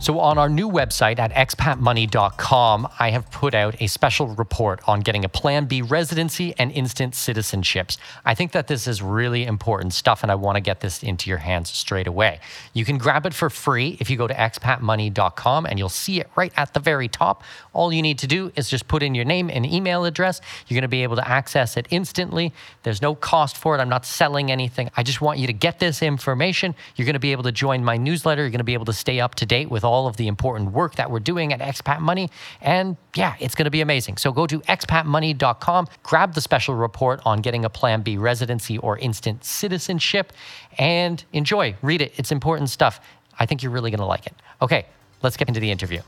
So, on our new website at expatmoney.com, I have put out a special report on getting a Plan B residency and instant citizenships. I think that this is really important stuff, and I want to get this into your hands straight away. You can grab it for free if you go to expatmoney.com, and you'll see it right at the very top. All you need to do is just put in your name and email address. You're going to be able to access it instantly. There's no cost for it. I'm not selling anything. I just want you to get this information. You're going to be able to join my newsletter. You're going to be able to stay up to date with all of the important work that we're doing at Expat Money. And yeah, it's going to be amazing. So go to expatmoney.com, grab the special report on getting a Plan B residency or instant citizenship, and enjoy. Read it. It's important stuff. I think you're really going to like it. Okay, let's get into the interview.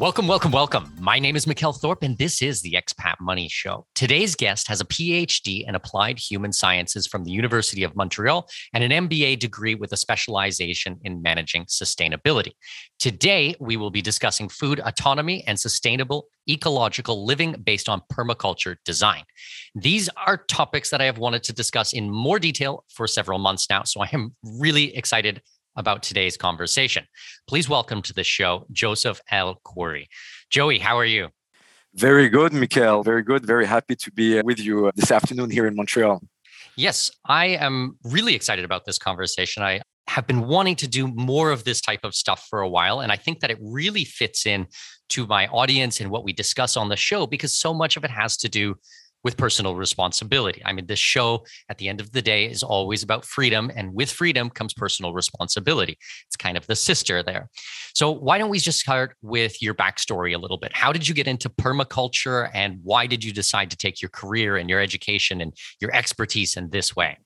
Welcome, welcome, welcome. My name is Mikkel Thorup, and this is the Expat Money Show. Today's guest has a PhD in applied human sciences from the University of Montreal and an MBA degree with a specialization in managing sustainability. Today, we will be discussing food autonomy and sustainable ecological living based on permaculture design. These are topics that I have wanted to discuss in more detail for several months now, so I am really excited about today's conversation. Please welcome to the show Joseph El-Khoury. Joey, how are you? Very good, Mikkel. Very good. Very happy to be uh, with you uh, this afternoon here in Montreal. Yes, I am really excited about this conversation. I have been wanting to do more of this type of stuff for a while. And I think that it really fits in to my audience and what we discuss on the show because so much of it has to do with personal responsibility. I mean, this show at the end of the day is always about freedom, and with freedom comes personal responsibility. It's kind of the sister there. So, why don't we just start with your backstory a little bit? How did you get into permaculture, and why did you decide to take your career and your education and your expertise in this way?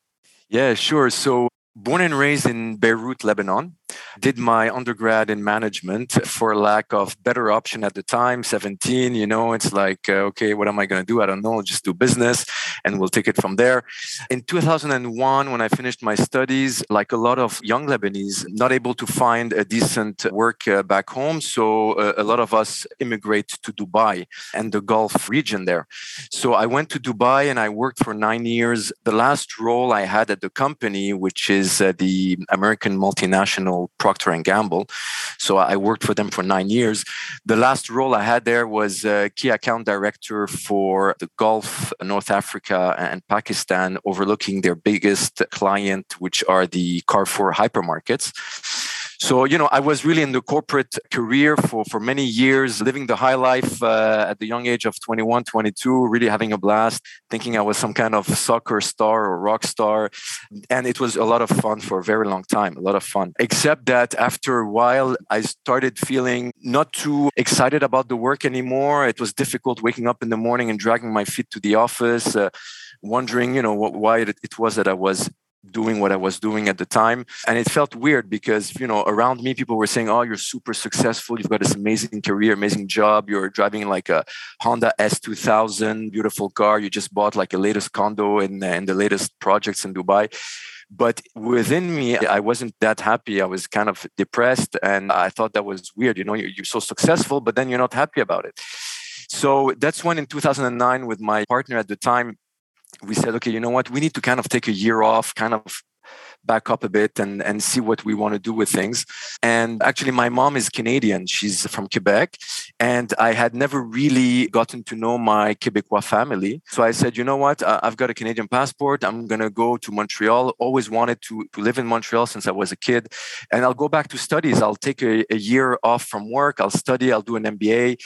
Yeah, sure. So, born and raised in Beirut, Lebanon. Did my undergrad in management for lack of better option at the time. 17, you know, it's like, uh, okay, what am I going to do? I don't know. Just do business and we'll take it from there. In 2001, when I finished my studies, like a lot of young Lebanese, not able to find a decent work uh, back home. So uh, a lot of us immigrate to Dubai and the Gulf region there. So I went to Dubai and I worked for nine years. The last role I had at the company, which is uh, the American multinational Procter and Gamble. So I worked for them for nine years. The last role I had there was uh, key account director for the Gulf, North Africa, and Pakistan, overlooking their biggest client, which are the Carrefour hypermarkets. So, you know, I was really in the corporate career for, for many years, living the high life uh, at the young age of 21, 22, really having a blast, thinking I was some kind of soccer star or rock star. And it was a lot of fun for a very long time, a lot of fun. Except that after a while, I started feeling not too excited about the work anymore. It was difficult waking up in the morning and dragging my feet to the office. Uh, wondering, you know, why it was that I was doing what I was doing at the time. And it felt weird because, you know, around me, people were saying, Oh, you're super successful. You've got this amazing career, amazing job. You're driving like a Honda S2000, beautiful car. You just bought like a latest condo in the latest projects in Dubai. But within me, I wasn't that happy. I was kind of depressed. And I thought that was weird. You know, you're, you're so successful, but then you're not happy about it. So that's when in 2009, with my partner at the time, we said, okay, you know what? We need to kind of take a year off, kind of back up a bit and, and see what we want to do with things. And actually, my mom is Canadian. She's from Quebec. And I had never really gotten to know my Quebecois family. So I said, you know what? I've got a Canadian passport. I'm going to go to Montreal. Always wanted to, to live in Montreal since I was a kid. And I'll go back to studies. I'll take a, a year off from work. I'll study. I'll do an MBA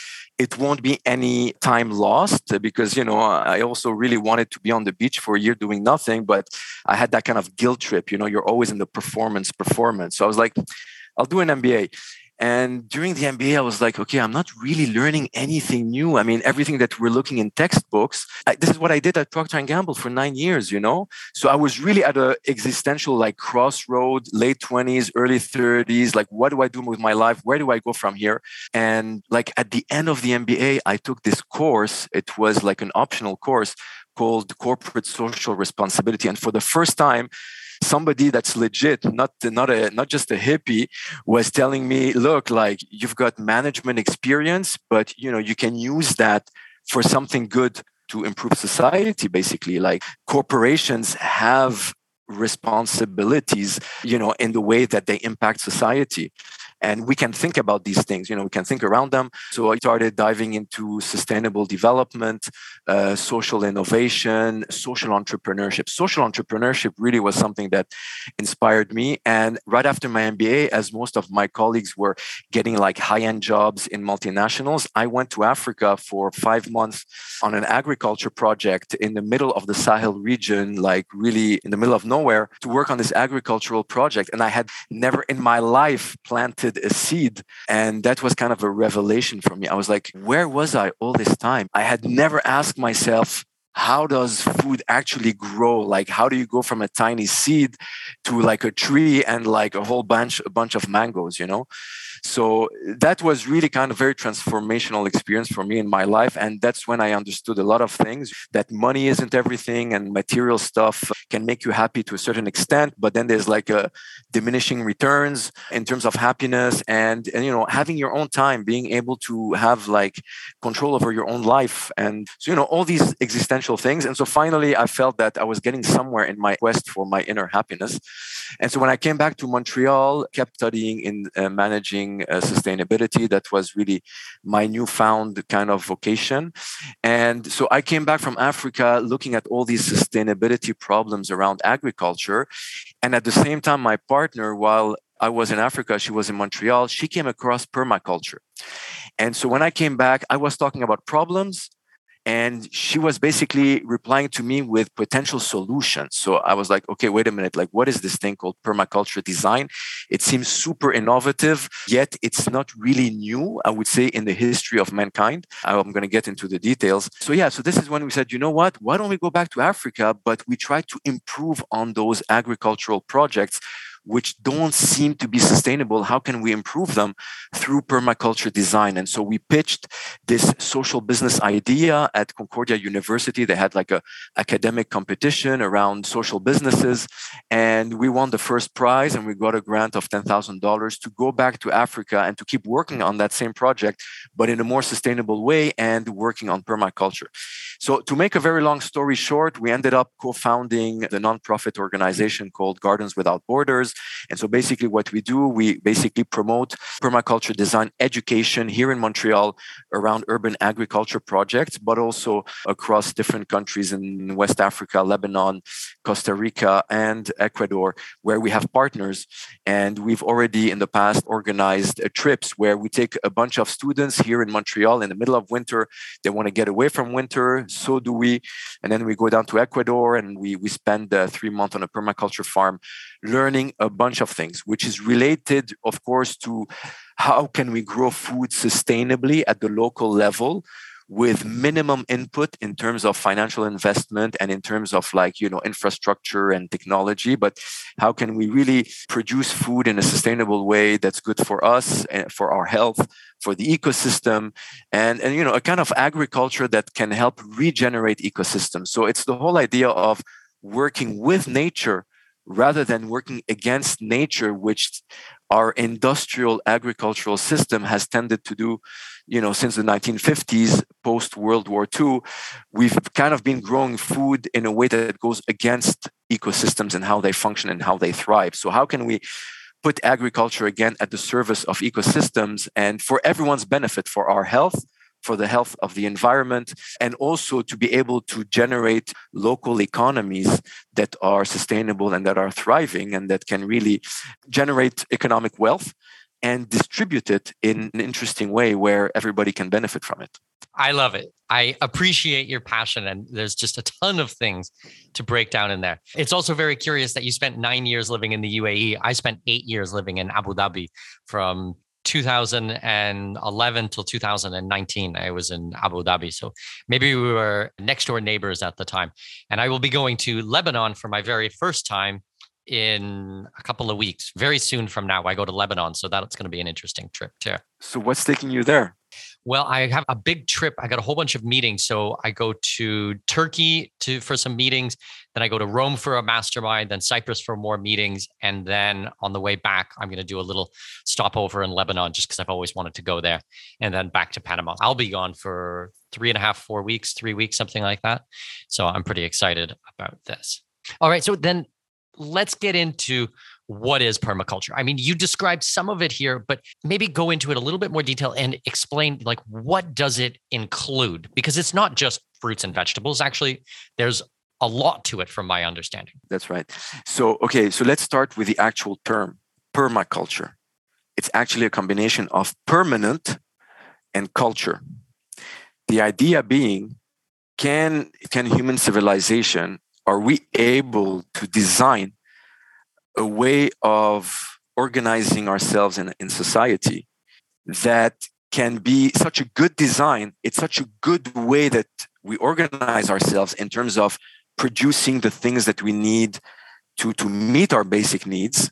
it won't be any time lost because you know i also really wanted to be on the beach for a year doing nothing but i had that kind of guilt trip you know you're always in the performance performance so i was like i'll do an mba and during the MBA, I was like, okay, I'm not really learning anything new. I mean, everything that we're looking in textbooks, I, this is what I did at Procter and Gamble for nine years, you know? So I was really at a existential like crossroad, late 20s, early 30s. Like, what do I do with my life? Where do I go from here? And like at the end of the MBA, I took this course. It was like an optional course called Corporate Social Responsibility. And for the first time, somebody that's legit, not not a not just a hippie, was telling me, look, like you've got management experience, but you know you can use that for something good to improve society. Basically, like corporations have responsibilities you know in the way that they impact society and we can think about these things you know we can think around them. So i started diving into sustainable development uh, social innovation social entrepreneurship. Social entrepreneurship really was something that inspired me. And right after my mba as most of my colleagues were getting like high-end jobs in multinationals i went to africa for five months on an agriculture project in the middle of the sahel region like really in the middle of nowhere to work on this agricultural project. And i had never in my life planted planted a seed. And that was kind of a revelation for me. I was like, where was I all this time? I had never asked myself, how does food actually grow like how do you go from a tiny seed to like a tree and like a whole bunch a bunch of mangoes you know so that was really kind of very transformational experience for me in my life. And that's when I understood a lot of things that money isn't everything and material stuff can make you happy to a certain extent. But then there's like a diminishing returns in terms of happiness and, and you know, having your own time, being able to have like control over your own life. And so, you know, all these existential things. And so finally I felt that I was getting somewhere in my quest for my inner happiness. And so when I came back to Montreal, kept studying in uh, managing uh, sustainability. That was really my newfound kind of vocation. And so I came back from Africa looking at all these sustainability problems around agriculture. And at the same time, my partner, while I was in Africa, she was in Montreal, she came across permaculture. And so when I came back, I was talking about problems and she was basically replying to me with potential solutions. So i was like okay wait a minute. Like what is this thing called permaculture design? It seems super innovative yet it's not really new i would say in the history of mankind. I'm going to get into the details. So yeah so this is when we said you know what? Why don't we go back to africa but we try to improve on those agricultural projects which don't seem to be sustainable. How can we improve them through permaculture design? And so we pitched this social business idea at Concordia University. They had like a academic competition around social businesses, and we won the first prize, and we got a grant of ten thousand dollars to go back to Africa and to keep working on that same project, but in a more sustainable way and working on permaculture. So to make a very long story short, we ended up co-founding the nonprofit organization called Gardens Without Borders and so basically what we do, we basically promote permaculture design education here in Montreal around urban agriculture projects, but also across different countries in West Africa, Lebanon, Costa Rica, and Ecuador, where we have partners. And we've already in the past organized uh, trips where we take a bunch of students here in Montreal in the middle of winter. They want to get away from winter. So do we. And then we go down to Ecuador and we, we spend uh, three months on a permaculture farm learning a bunch of things, which is related, of course, to how can we grow food sustainably at the local level with minimum input in terms of financial investment and in terms of like you know infrastructure and technology. But how can we really produce food in a sustainable way that's good for us and for our health for the ecosystem and and you know a kind of agriculture that can help regenerate ecosystems? So it's the whole idea of working with nature rather than working against nature, which our industrial agricultural system has tended to do, you know, since the 1950s, post World War II. We've kind of been growing food in a way that goes against ecosystems and how they function and how they thrive. So, how can we put agriculture again at the service of ecosystems and for everyone's benefit, for our health, for the health of the environment, and also to be able to generate local economies that are sustainable and that are thriving and that can really generate economic wealth and distribute it in an interesting way where everybody can benefit from it. I love it. I appreciate your passion, and there's just a ton of things to break down in there. It's also very curious that you spent nine years living in the UAE. I spent eight years living in Abu Dhabi from 2011 till 2019 i was in abu dhabi. So maybe we were next door neighbors at the time. And i will be going to lebanon for my very first time in a couple of weeks. Very soon from now i go to lebanon. So that's going to be an interesting trip too. So what's taking you there well, I have a big trip. I got a whole bunch of meetings. So I go to Turkey to for some meetings, then I go to Rome for a mastermind, then Cyprus for more meetings, and then on the way back, I'm going to do a little stopover in Lebanon just because I've always wanted to go there, and then back to Panama. I'll be gone for three and a half, four weeks, three weeks, something like that. So I'm pretty excited about this. All right, so then let's get into what is permaculture? I mean you described some of it here but maybe go into it a little bit more detail and explain like what does it include? Because it's not just fruits and vegetables actually there's a lot to it from my understanding. That's right. So okay so let's start with the actual term permaculture. It's actually a combination of permanent and culture. The idea being can can human civilization are we able to design a way of organizing ourselves in, in society that can be such a good design. It's such a good way that we organize ourselves in terms of producing the things that we need to, to meet our basic needs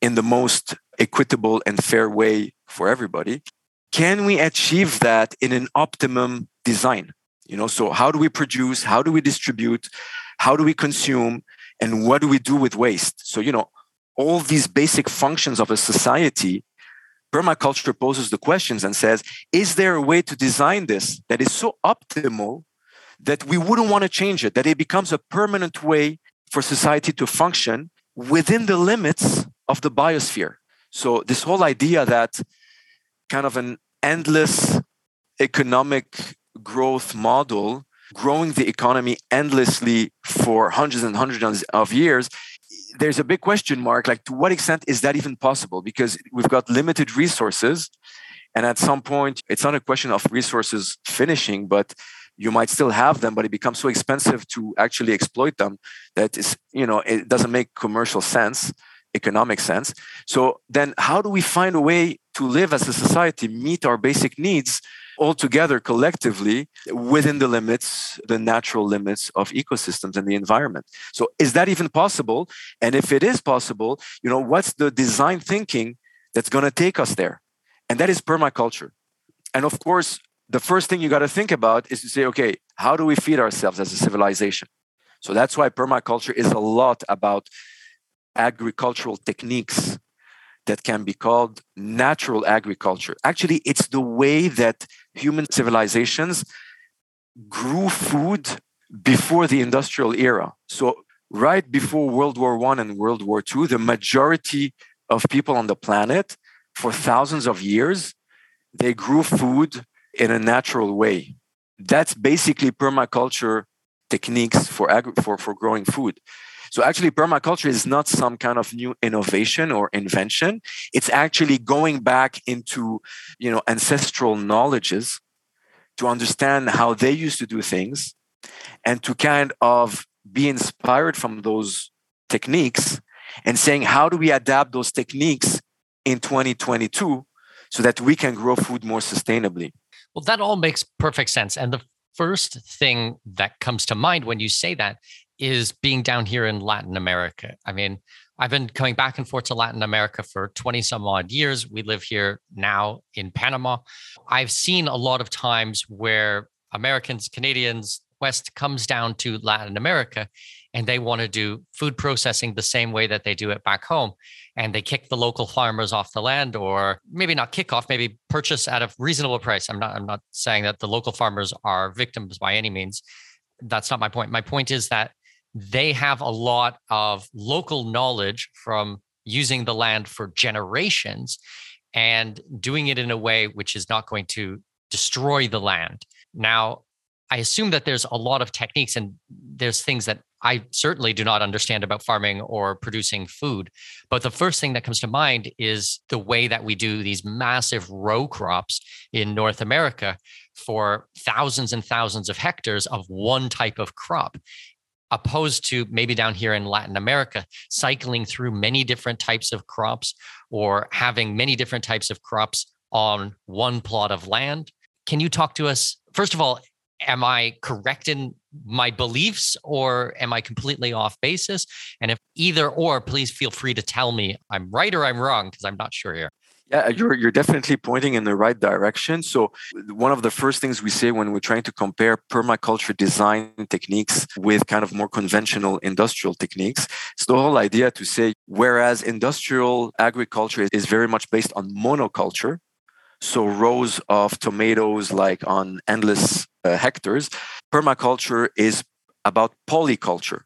in the most equitable and fair way for everybody. Can we achieve that in an optimum design? You know, so how do we produce? How do we distribute? How do we consume? And what do we do with waste? So, you know, all these basic functions of a society, permaculture poses the questions and says, is there a way to design this that is so optimal that we wouldn't want to change it, that it becomes a permanent way for society to function within the limits of the biosphere? So, this whole idea that kind of an endless economic growth model growing the economy endlessly for hundreds and hundreds of years there's a big question mark like to what extent is that even possible? Because we've got limited resources and at some point it's not a question of resources finishing but you might still have them but it becomes so expensive to actually exploit them that is you know it doesn't make commercial sense economic sense. So then how do we find a way to live as a society meet our basic needs all together collectively within the limits, the natural limits of ecosystems and the environment. So is that even possible? And if it is possible, you know, what's the design thinking that's going to take us there? And that is permaculture. And of course, the first thing you got to think about is to say, okay, how do we feed ourselves as a civilization? So that's why permaculture is a lot about agricultural techniques that can be called natural agriculture. Actually, it's the way that human civilizations grew food before the industrial era. So, right before World War I and World War II, the majority of people on the planet, for thousands of years, they grew food in a natural way. That's basically permaculture techniques for, agri- for, for growing food. So actually, permaculture is not some kind of new innovation or invention. It's actually going back into, you know, ancestral knowledges to understand how they used to do things and to kind of be inspired from those techniques and saying, how do we adapt those techniques in 2022 so that we can grow food more sustainably? Well, that all makes perfect sense. And the first thing that comes to mind when you say that is being down here in Latin America. I mean, I've been coming back and forth to Latin America for 20 some odd years. We live here now in Panama. I've seen a lot of times where Americans, Canadians, West comes down to Latin America and they want to do food processing the same way that they do it back home. And they kick the local farmers off the land, or maybe not kick off, maybe purchase at a reasonable price. I'm not, I'm not saying that the local farmers are victims by any means. That's not my point. My point is that they have a lot of local knowledge from using the land for generations and doing it in a way which is not going to destroy the land. Now, I assume that there's a lot of techniques and there's things that I certainly do not understand about farming or producing food. But the first thing that comes to mind is the way that we do these massive row crops in North America for thousands and thousands of hectares of one type of crop opposed to maybe down here in Latin America, cycling through many different types of crops or having many different types of crops on one plot of land. Can you talk to us, first of all, am I correct in my beliefs or am I completely off basis? And if either or, please feel free to tell me I'm right or I'm wrong because I'm not sure here. Yeah, you're you're definitely pointing in the right direction. So one of the first things we say when we're trying to compare permaculture design techniques with kind of more conventional industrial techniques, it's the whole idea to say whereas industrial agriculture is very much based on monoculture, so rows of tomatoes like on endless uh, hectares. Permaculture is about polyculture.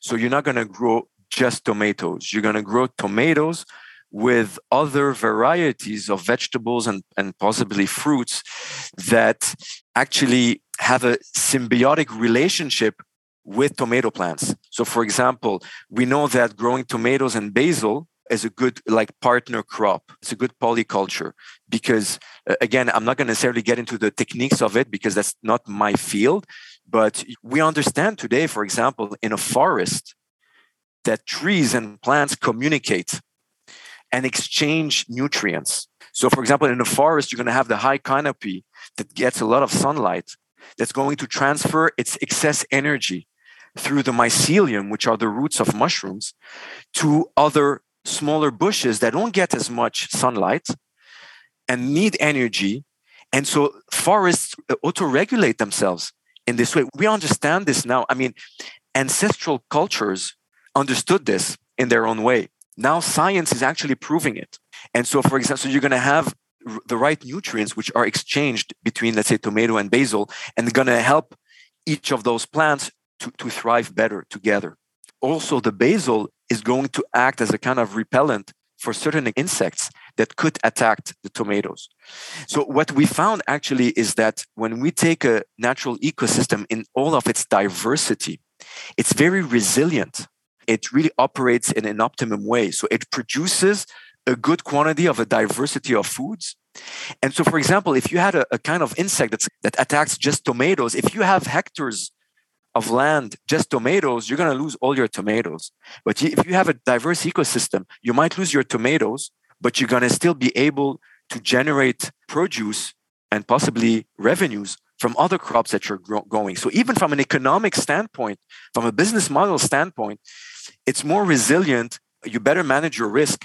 So you're not going to grow just tomatoes. You're going to grow tomatoes with other varieties of vegetables and, and possibly fruits that actually have a symbiotic relationship with tomato plants. So, for example, we know that growing tomatoes and basil is a good like partner crop. It's a good polyculture because uh, again, I'm not going to necessarily get into the techniques of it because that's not my field. But we understand today, for example, in a forest, that trees and plants communicate and exchange nutrients. So, for example, in a forest, you're going to have the high canopy that gets a lot of sunlight that's going to transfer its excess energy through the mycelium, which are the roots of mushrooms, to other smaller bushes that don't get as much sunlight and need energy. And so forests uh, auto regulate themselves in this way. We understand this now. I mean, ancestral cultures understood this in their own way. Now science is actually proving it. And so, for example, so you're going to have the right nutrients which are exchanged between, let's say, tomato and basil, and going to help each of those plants to, to thrive better together. Also, the basil is going to act as a kind of repellent for certain insects that could attack the tomatoes. So, what we found actually is that when we take a natural ecosystem in all of its diversity, it's very resilient. It really operates in an optimum way. So, it produces a good quantity of a diversity of foods. And so, for example, if you had a, a kind of insect that's, that attacks just tomatoes, if you have hectares of land, just tomatoes, you're going to lose all your tomatoes. But if you have a diverse ecosystem, you might lose your tomatoes, but you're going to still be able to generate produce and possibly revenues from other crops that you're growing. So even from an economic standpoint, from a business model standpoint, it's more resilient. You better manage your risk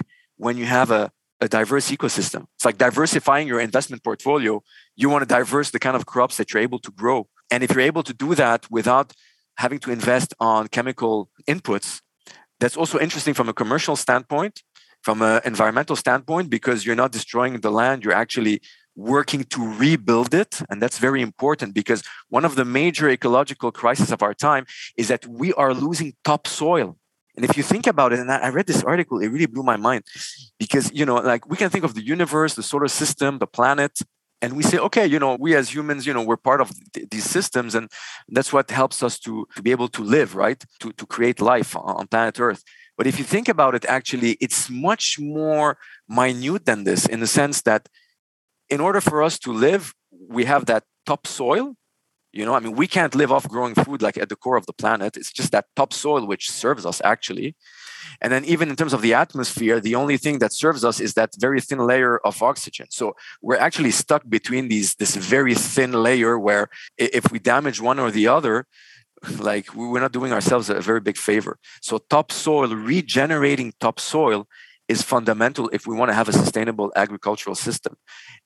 when you have a, a diverse ecosystem. It's like diversifying your investment portfolio. You want to diverse the kind of crops that you're able to grow and if you're able to do that without having to invest on chemical inputs, that's also interesting from a commercial standpoint, from an environmental standpoint, because you're not destroying the land, you're actually working to rebuild it. And that's very important because one of the major ecological crises of our time is that we are losing topsoil. And if you think about it, and I read this article, it really blew my mind because, you know, like we can think of the universe, the solar system, the planet, and we say okay you know we as humans you know we're part of th- these systems and that's what helps us to, to be able to live right to, to create life on, on planet earth but if you think about it actually it's much more minute than this in the sense that in order for us to live we have that topsoil you know i mean we can't live off growing food like at the core of the planet it's just that topsoil which serves us actually and then even in terms of the atmosphere, the only thing that serves us is that very thin layer of oxygen. So we're actually stuck between these this very thin layer where if we damage one or the other, like we're not doing ourselves a very big favor. So topsoil, regenerating topsoil is fundamental if we want to have a sustainable agricultural system.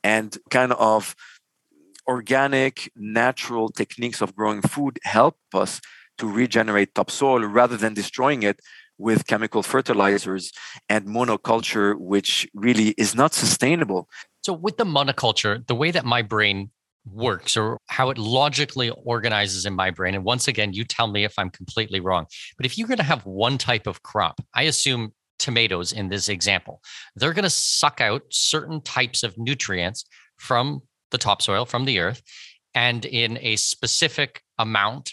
And kind of organic, natural techniques of growing food help us to regenerate topsoil rather than destroying it with chemical fertilizers and monoculture, which really is not sustainable. So, with the monoculture, the way that my brain works or how it logically organizes in my brain. And once again, you tell me if I'm completely wrong. But if you're going to have one type of crop, I assume tomatoes in this example, they're going to suck out certain types of nutrients from the topsoil, from the earth, and in a specific amount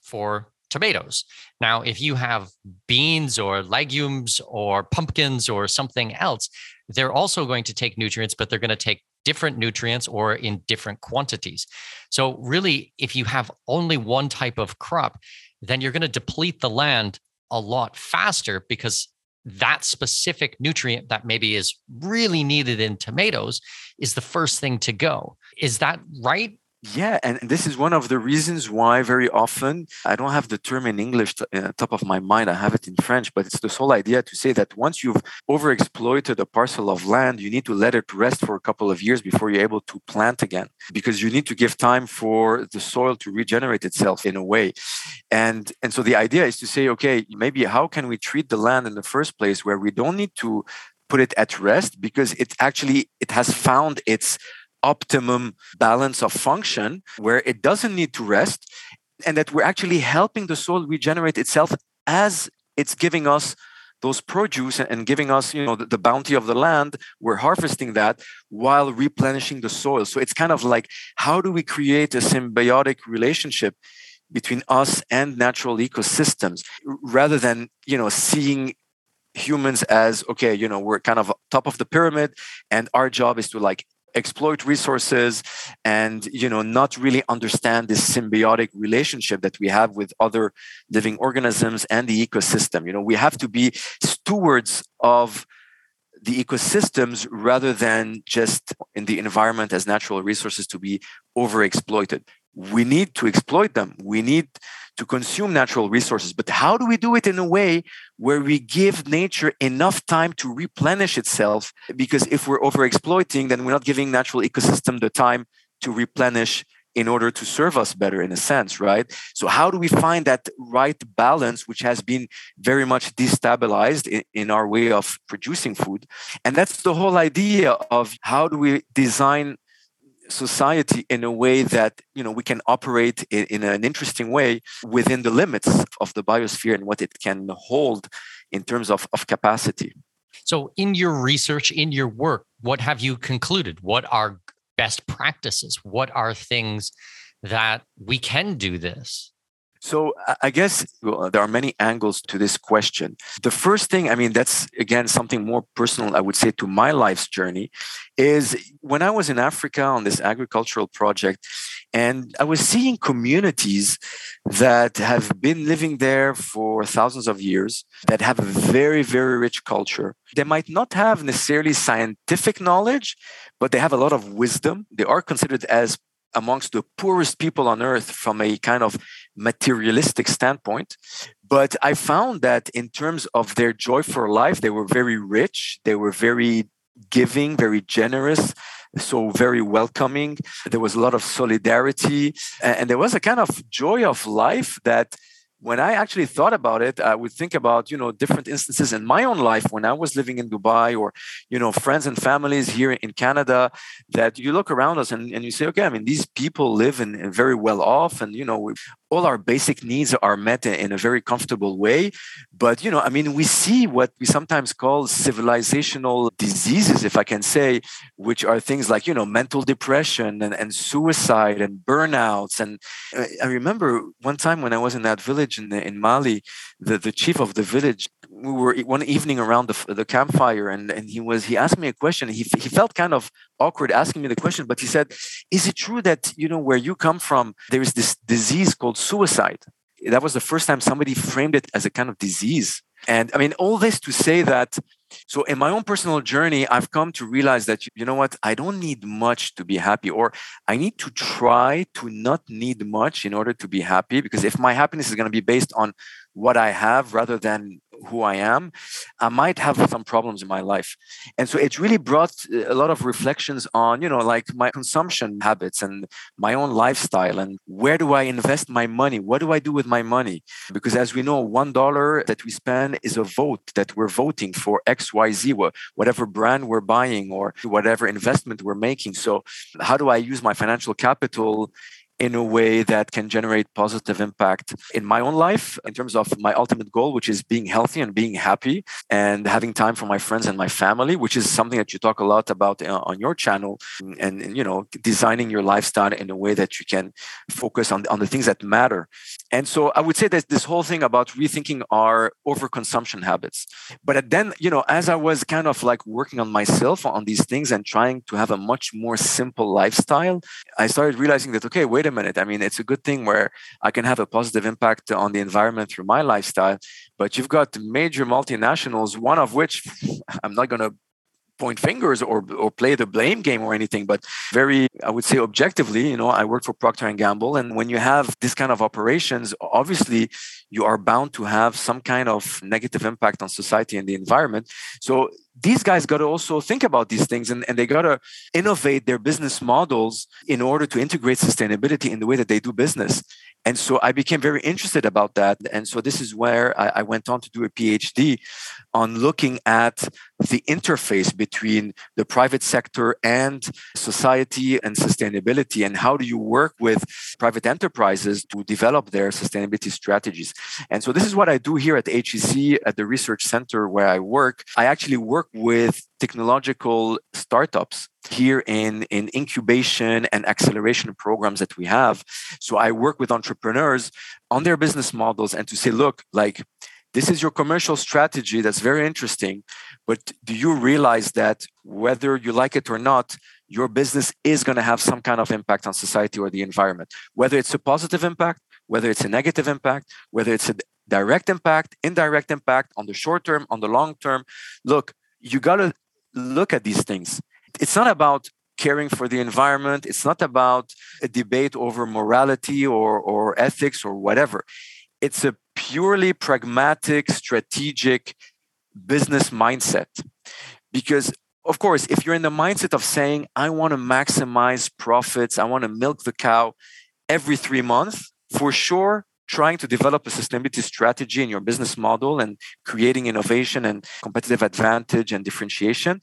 for tomatoes. Now, if you have beans or legumes or pumpkins or something else, they're also going to take nutrients, but they're going to take different nutrients or in different quantities. So, really, if you have only one type of crop, then you're going to deplete the land a lot faster because that specific nutrient that maybe is really needed in tomatoes is the first thing to go. Is that right? Yeah, and this is one of the reasons why very often I don't have the term in English uh, top of my mind. I have it in French, but it's this whole idea to say that once you've overexploited a parcel of land, you need to let it rest for a couple of years before you're able to plant again, because you need to give time for the soil to regenerate itself in a way. And and so the idea is to say, okay, maybe how can we treat the land in the first place where we don't need to put it at rest because it actually it has found its optimum balance of function where it doesn't need to rest and that we're actually helping the soil regenerate itself as it's giving us those produce and giving us you know the, the, bounty of the land. We're harvesting that while replenishing the soil. So it's kind of like how do we create a symbiotic relationship between us and natural ecosystems rather than you know seeing humans as okay you know we're kind of top of the pyramid and our job is to like exploit resources and you know not really understand this symbiotic relationship that we have with other living organisms and the ecosystem. You know we have to be stewards of the ecosystems rather than just in the environment as natural resources to be overexploited. We need to exploit them. We need to consume natural resources. But how do we do it in a way where we give nature enough time to replenish itself? Because if we're overexploiting, then we're not giving natural ecosystem the time to replenish in order to serve us better in a sense right so how do we find that right balance which has been very much destabilized in, in, our way of producing food and that's the whole idea of how do we design society in a way that you know we can operate in, in, an interesting way within the limits of the biosphere and what it can hold in terms of, of capacity. So in your research in your work what have you concluded? What are best practices? What are things that we can do this so I guess there are many angles to this question. The first thing, I mean, that's again something more personal, I would say, to my life's journey, is when I was in Africa on this agricultural project, and I was seeing communities that have been living there for thousands of years, that have a very, very rich culture. They might not have necessarily scientific knowledge, but they have a lot of wisdom. They are considered as amongst the poorest people on earth from a kind of materialistic standpoint. But I found that in terms of their joy for life, they were very rich, they were very giving, very generous, so very welcoming. There was a lot of solidarity, and there was a kind of joy of life that when I actually thought about it, I would think about, you know, different instances in my own life when I was living in Dubai or, you know, friends and families here in Canada that you look around us and, and you say, okay, I mean, these people live in, very well off and, you know, all our basic needs are met in a very comfortable way. But, you know, I mean, we see what we sometimes call civilizational diseases, if I can say, which are things like, you know, mental depression and, and suicide and burnouts. And uh, I remember one time when I was in that village in, in Mali, the, the chief of the village we were one evening around the, the campfire and, and he was he asked me a question. He, he felt kind of awkward asking me the question but he said is it true that you know where you come from there is this disease called suicide? That was the first time somebody framed it as a kind of disease and i mean all this to say that so in my own personal journey i've come to realize that you know what? I don't need much to be happy or i need to try to not need much in order to be happy because if my happiness is going to be based on what i have rather than who I am, I might have some problems in my life. And so it really brought uh, a lot of reflections on, you know, like my consumption habits and my own lifestyle and where do I invest my money? What do I do with my money? Because as we know, one dollar that we spend is a vote that we're voting for XYZ, whatever brand we're buying or whatever investment we're making. So how do I use my financial capital in a way that can generate positive impact in my own life in terms of my ultimate goal which is being healthy and being happy and having time for my friends and my family which is something that you talk a lot about uh, on your channel and, and you know designing your lifestyle in a way that you can focus on, on the things that matter. And so i would say that this whole thing about rethinking our overconsumption habits. But then you know as i was kind of like working on myself on these things and trying to have a much more simple lifestyle i started realizing that okay wait a minute. I mean, it's a good thing where I can have a positive impact on the environment through my lifestyle. But you've got major multinationals, one of which I'm not going to point fingers or or play the blame game or anything but very i would say objectively you know i work for procter and gamble and when you have this kind of operations obviously you are bound to have some kind of negative impact on society and the environment so these guys got to also think about these things and, and they got to innovate their business models in order to integrate sustainability in the way that they do business and so I became very interested about that. And so this is where I, I, went on to do a PhD on looking at the interface between the private sector and society and sustainability. And how do you work with private enterprises to develop their sustainability strategies? And so this is what I do here at HEC at the research center where I work. I actually work with technological startups here in, in incubation and acceleration programs that we have. So I work with entrepreneurs on their business models and to say, look, like this is your commercial strategy that's very interesting, but do you realize that whether you like it or not, your business is going to have some kind of impact on society or the environment, whether it's a positive impact, whether it's a negative impact, whether it's a direct impact, indirect impact on the short term, on the long term. Look, you got to look at these things it's not about caring for the environment. It's not about a debate over morality or, or ethics or whatever. It's a purely pragmatic, strategic business mindset. Because, of course, if you're in the mindset of saying, I want to maximize profits, I want to milk the cow every three months, for sure, trying to develop a sustainability strategy in your business model and creating innovation and competitive advantage and differentiation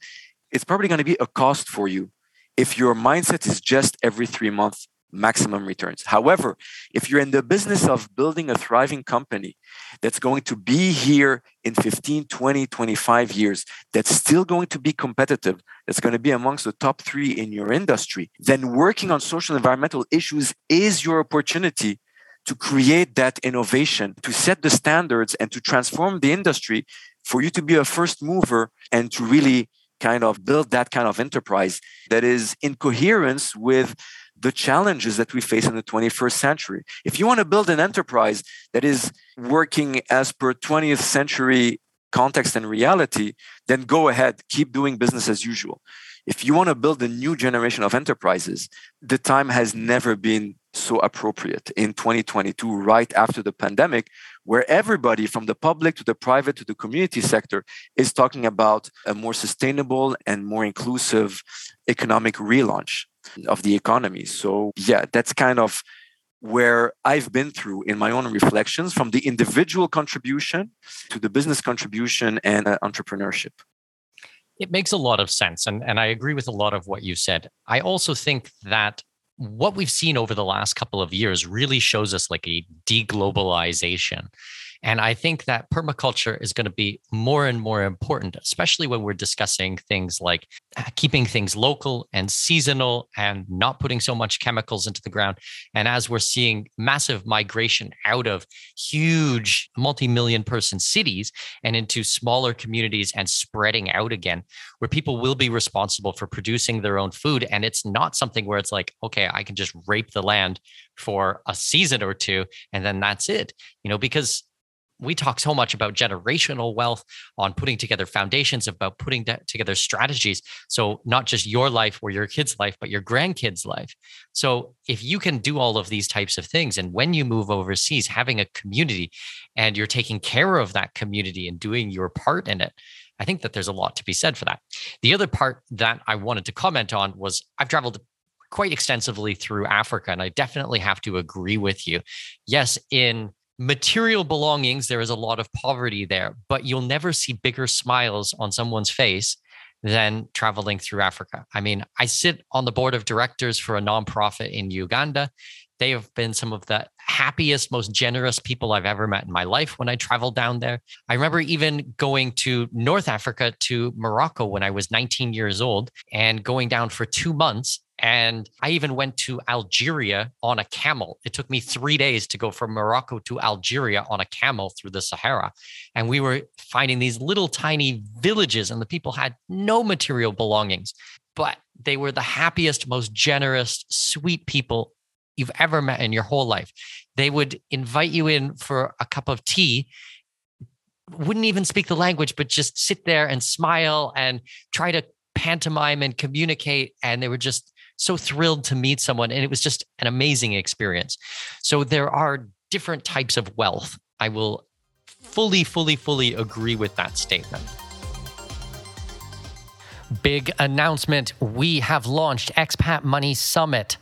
it's probably going to be a cost for you if your mindset is just every three months maximum returns. However, if you're in the business of building a thriving company that's going to be here in 15, 20, 25 years, that's still going to be competitive, that's going to be amongst the top three in your industry, then working on social environmental issues is your opportunity to create that innovation, to set the standards and to transform the industry for you to be a first mover and to really kind of build that kind of enterprise that is in coherence with the challenges that we face in the 21st century. If you want to build an enterprise that is working as per 20th century context and reality, then go ahead, keep doing business as usual. If you want to build a new generation of enterprises, the time has never been so appropriate in 2022, right after the pandemic, where everybody from the public to the private to the community sector is talking about a more sustainable and more inclusive economic relaunch of the economy. So, yeah, that's kind of where I've been through in my own reflections from the individual contribution to the business contribution and uh, entrepreneurship. It makes a lot of sense. And, and I agree with a lot of what you said. I also think that what we've seen over the last couple of years really shows us like a deglobalization and I think that permaculture is going to be more and more important, especially when we're discussing things like uh, keeping things local and seasonal and not putting so much chemicals into the ground. And as we're seeing massive migration out of huge multi million person cities and into smaller communities and spreading out again, where people will be responsible for producing their own food. And it's not something where it's like, okay, I can just rape the land for a season or two and then that's it you know because we talk so much about generational wealth on putting together foundations about putting together strategies. So not just your life or your kids life but your grandkids life. So if you can do all of these types of things and when you move overseas having a community and you're taking care of that community and doing your part in it i think that there's a lot to be said for that. The other part that i wanted to comment on was i've traveled quite extensively through africa and i definitely have to agree with you. Yes in material belongings, there is a lot of poverty there, but you'll never see bigger smiles on someone's face than traveling through Africa. I mean, I sit on the board of directors for a nonprofit in Uganda. They have been some of the happiest, most generous people I've ever met in my life when I traveled down there. I remember even going to North Africa to Morocco when I was 19 years old and going down for two months and I even went to Algeria on a camel. It took me three days to go from Morocco to Algeria on a camel through the Sahara. And we were finding these little tiny villages, and the people had no material belongings, but they were the happiest, most generous, sweet people you've ever met in your whole life. They would invite you in for a cup of tea wouldn't even speak the language, but just sit there and smile and try to pantomime and communicate. And they were just so thrilled to meet someone. And it was just an amazing experience. So there are different types of wealth. I will fully, fully, fully agree with that statement. Big announcement. We have launched Expat Money Summit.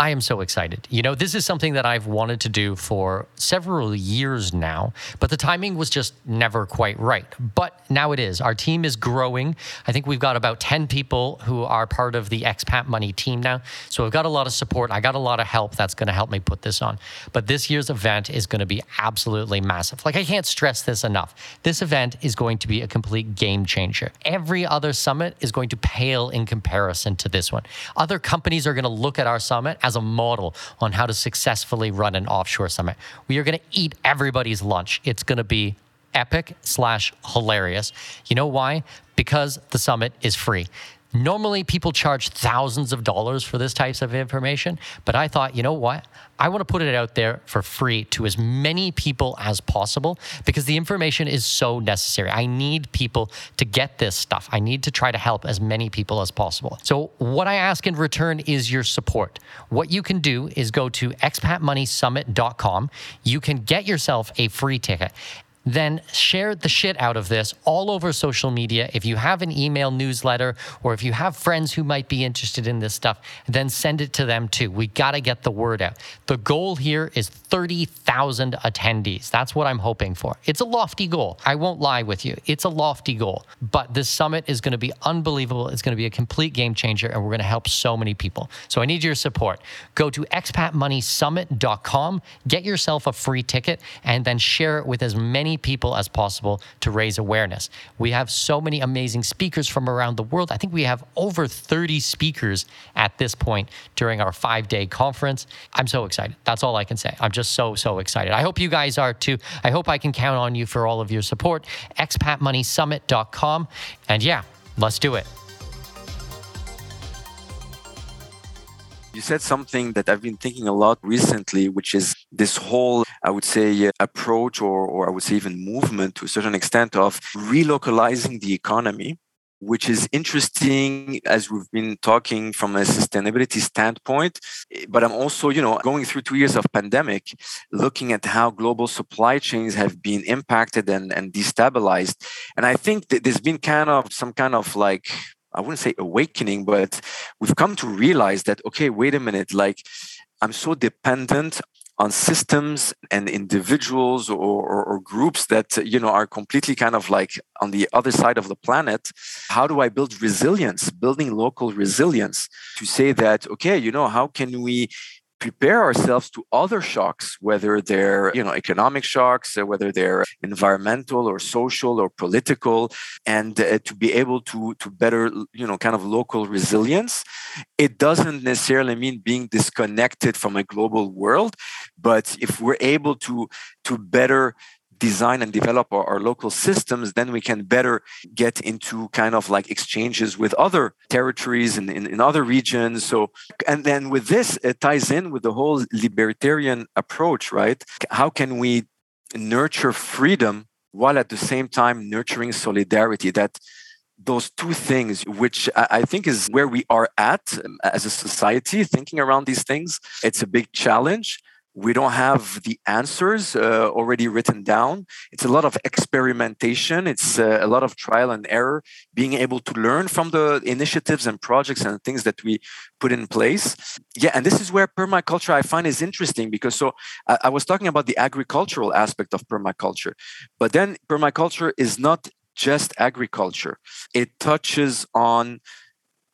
I am so excited. You know, this is something that I've wanted to do for several years now, but the timing was just never quite right. But now it is. Our team is growing. I think we've got about 10 people who are part of the Expat Money team now. So I've got a lot of support. I got a lot of help that's going to help me put this on. But this year's event is going to be absolutely massive. Like, I can't stress this enough. This event is going to be a complete game changer. Every other summit is going to pale in comparison to this one. Other companies are going to look at our summit as a model on how to successfully run an offshore summit. We are going to eat everybody's lunch. It's going to be epic slash hilarious. You know why? Because the summit is free. Normally, people charge thousands of dollars for this types of information, but I thought, you know what? I want to put it out there for free to as many people as possible because the information is so necessary. I need people to get this stuff. I need to try to help as many people as possible. So, what I ask in return is your support. What you can do is go to expatmoneysummit.com. You can get yourself a free ticket then share the shit out of this all over social media. If you have an email newsletter or if you have friends who might be interested in this stuff, then send it to them too. We got to get the word out. The goal here is 30,000 attendees. That's what I'm hoping for. It's a lofty goal. I won't lie with you. It's a lofty goal, but this summit is going to be unbelievable. It's going to be a complete game changer and we're going to help so many people. So I need your support. Go to expatmoneysummit.com, get yourself a free ticket, and then share it with as many people as possible to raise awareness. We have so many amazing speakers from around the world. I think we have over 30 speakers at this point during our five day conference. I'm so excited. That's all I can say. I'm just so, so excited. I hope you guys are too. I hope I can count on you for all of your support. expatmoneysummit.com. And yeah, let's do it. You said something that I've been thinking a lot recently, which is this whole, I would say, uh, approach or, or I would say even movement to a certain extent of relocalizing the economy which is interesting as we've been talking from a sustainability standpoint. But i'm also you know going through two years of pandemic looking at how global supply chains have been impacted and, and destabilized. And i think that there's been kind of some kind of like I wouldn't say awakening, but we've come to realize that, okay, wait a minute, like I'm so dependent on systems and individuals or, or, or, groups that you know are completely kind of like on the other side of the planet. How do i build resilience building local resilience to say that okay you know how can we prepare ourselves to other shocks, whether they're you know economic shocks, uh, whether they're environmental or social or political, and uh, to be able to to better you know kind of local resilience. It doesn't necessarily mean being disconnected from a global world, but if we're able to to better design and develop our, our, local systems, then we can better get into kind of like exchanges with other territories and in, in, other regions. So, and then with this, it ties in with the whole libertarian approach, right? How can we nurture freedom while at the same time nurturing solidarity that those two things which i think is where we are at as a society thinking around these things it's a big challenge we don't have the answers uh, already written down. It's a lot of experimentation. It's uh, a lot of trial and error being able to learn from the initiatives and projects and things that we put in place. Yeah and this is where permaculture i find is interesting because so I, I was talking about the agricultural aspect of permaculture but then permaculture is not just agriculture. It touches on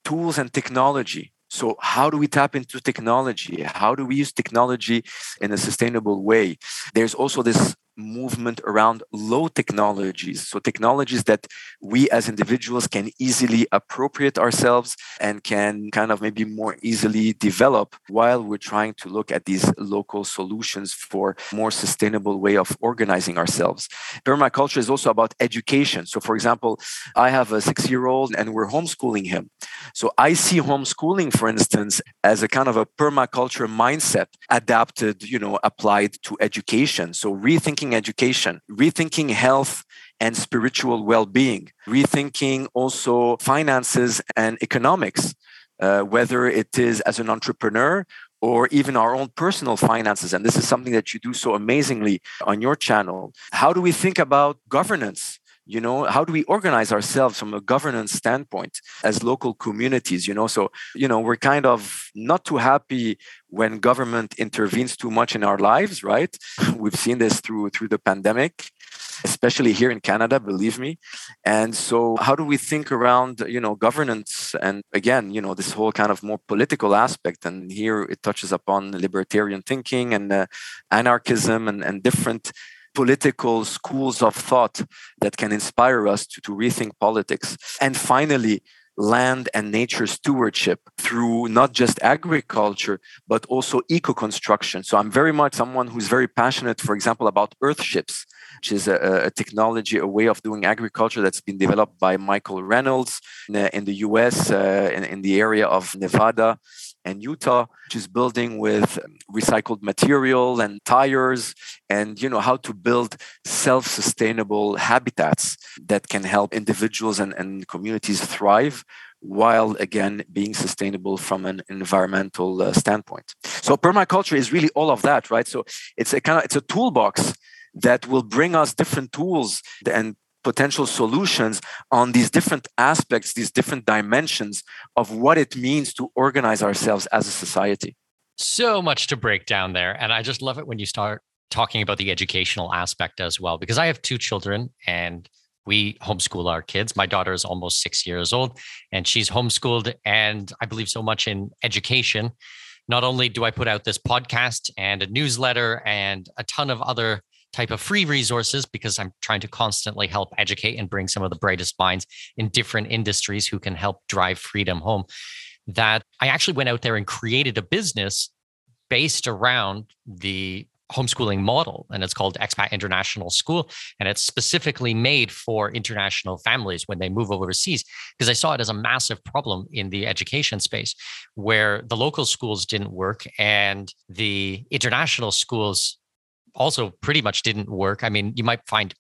tools and technology so, how do we tap into technology? How do we use technology in a sustainable way? There's also this movement around low technologies. So, technologies that we as individuals can easily appropriate ourselves and can kind of maybe more easily develop while we're trying to look at these local solutions for more sustainable way of organizing ourselves. Permaculture is also about education. So, for example, I have a six year old and we're homeschooling him. So, I see homeschooling, for instance, as a kind of a permaculture mindset adapted, you know, applied to education. So, rethinking rethinking education, rethinking health and spiritual well being, rethinking also finances and economics, uh, whether it is as an entrepreneur or even our own personal finances. And this is something that you do so amazingly on your channel. How do we think about governance? You know how do we organize ourselves from a governance standpoint as local communities you know? So you know we're kind of not too happy when government intervenes too much in our lives right? We've seen this through through the pandemic especially here in canada believe me. And so how do we think around you know governance and again you know this whole kind of more political aspect? And here it touches upon libertarian thinking and uh, anarchism and, and different political schools of thought that can inspire us to, to rethink politics. And finally, land and nature stewardship through not just agriculture, but also eco construction. So I'm very much someone who's very passionate, for example, about earthships, which is a, a technology, a way of doing agriculture that's been developed by Michael Reynolds in the, in the US, uh, in, in the area of Nevada and Utah, which is building with recycled material and tires, and you know how to build self-sustainable habitats that can help individuals and, and communities thrive while again being sustainable from an environmental uh, standpoint. So permaculture is really all of that, right? So it's a kind of it's a toolbox that will bring us different tools and potential solutions on these different aspects, these different dimensions of what it means to organize ourselves as a society. So much to break down there. And I just love it when you start talking about the educational aspect as well, because I have two children and we homeschool our kids. My daughter is almost six years old and she's homeschooled. And I believe so much in education. Not only do I put out this podcast and a newsletter and a ton of other type of free resources because I'm trying to constantly help educate and bring some of the brightest minds in different industries who can help drive freedom home. That I actually went out there and created a business based around the homeschooling model and it's called expat international school and it's specifically made for international families when they move overseas because i saw it as a massive problem in the education space where the local schools didn't work and the international schools also pretty much didn't work. I mean, you might find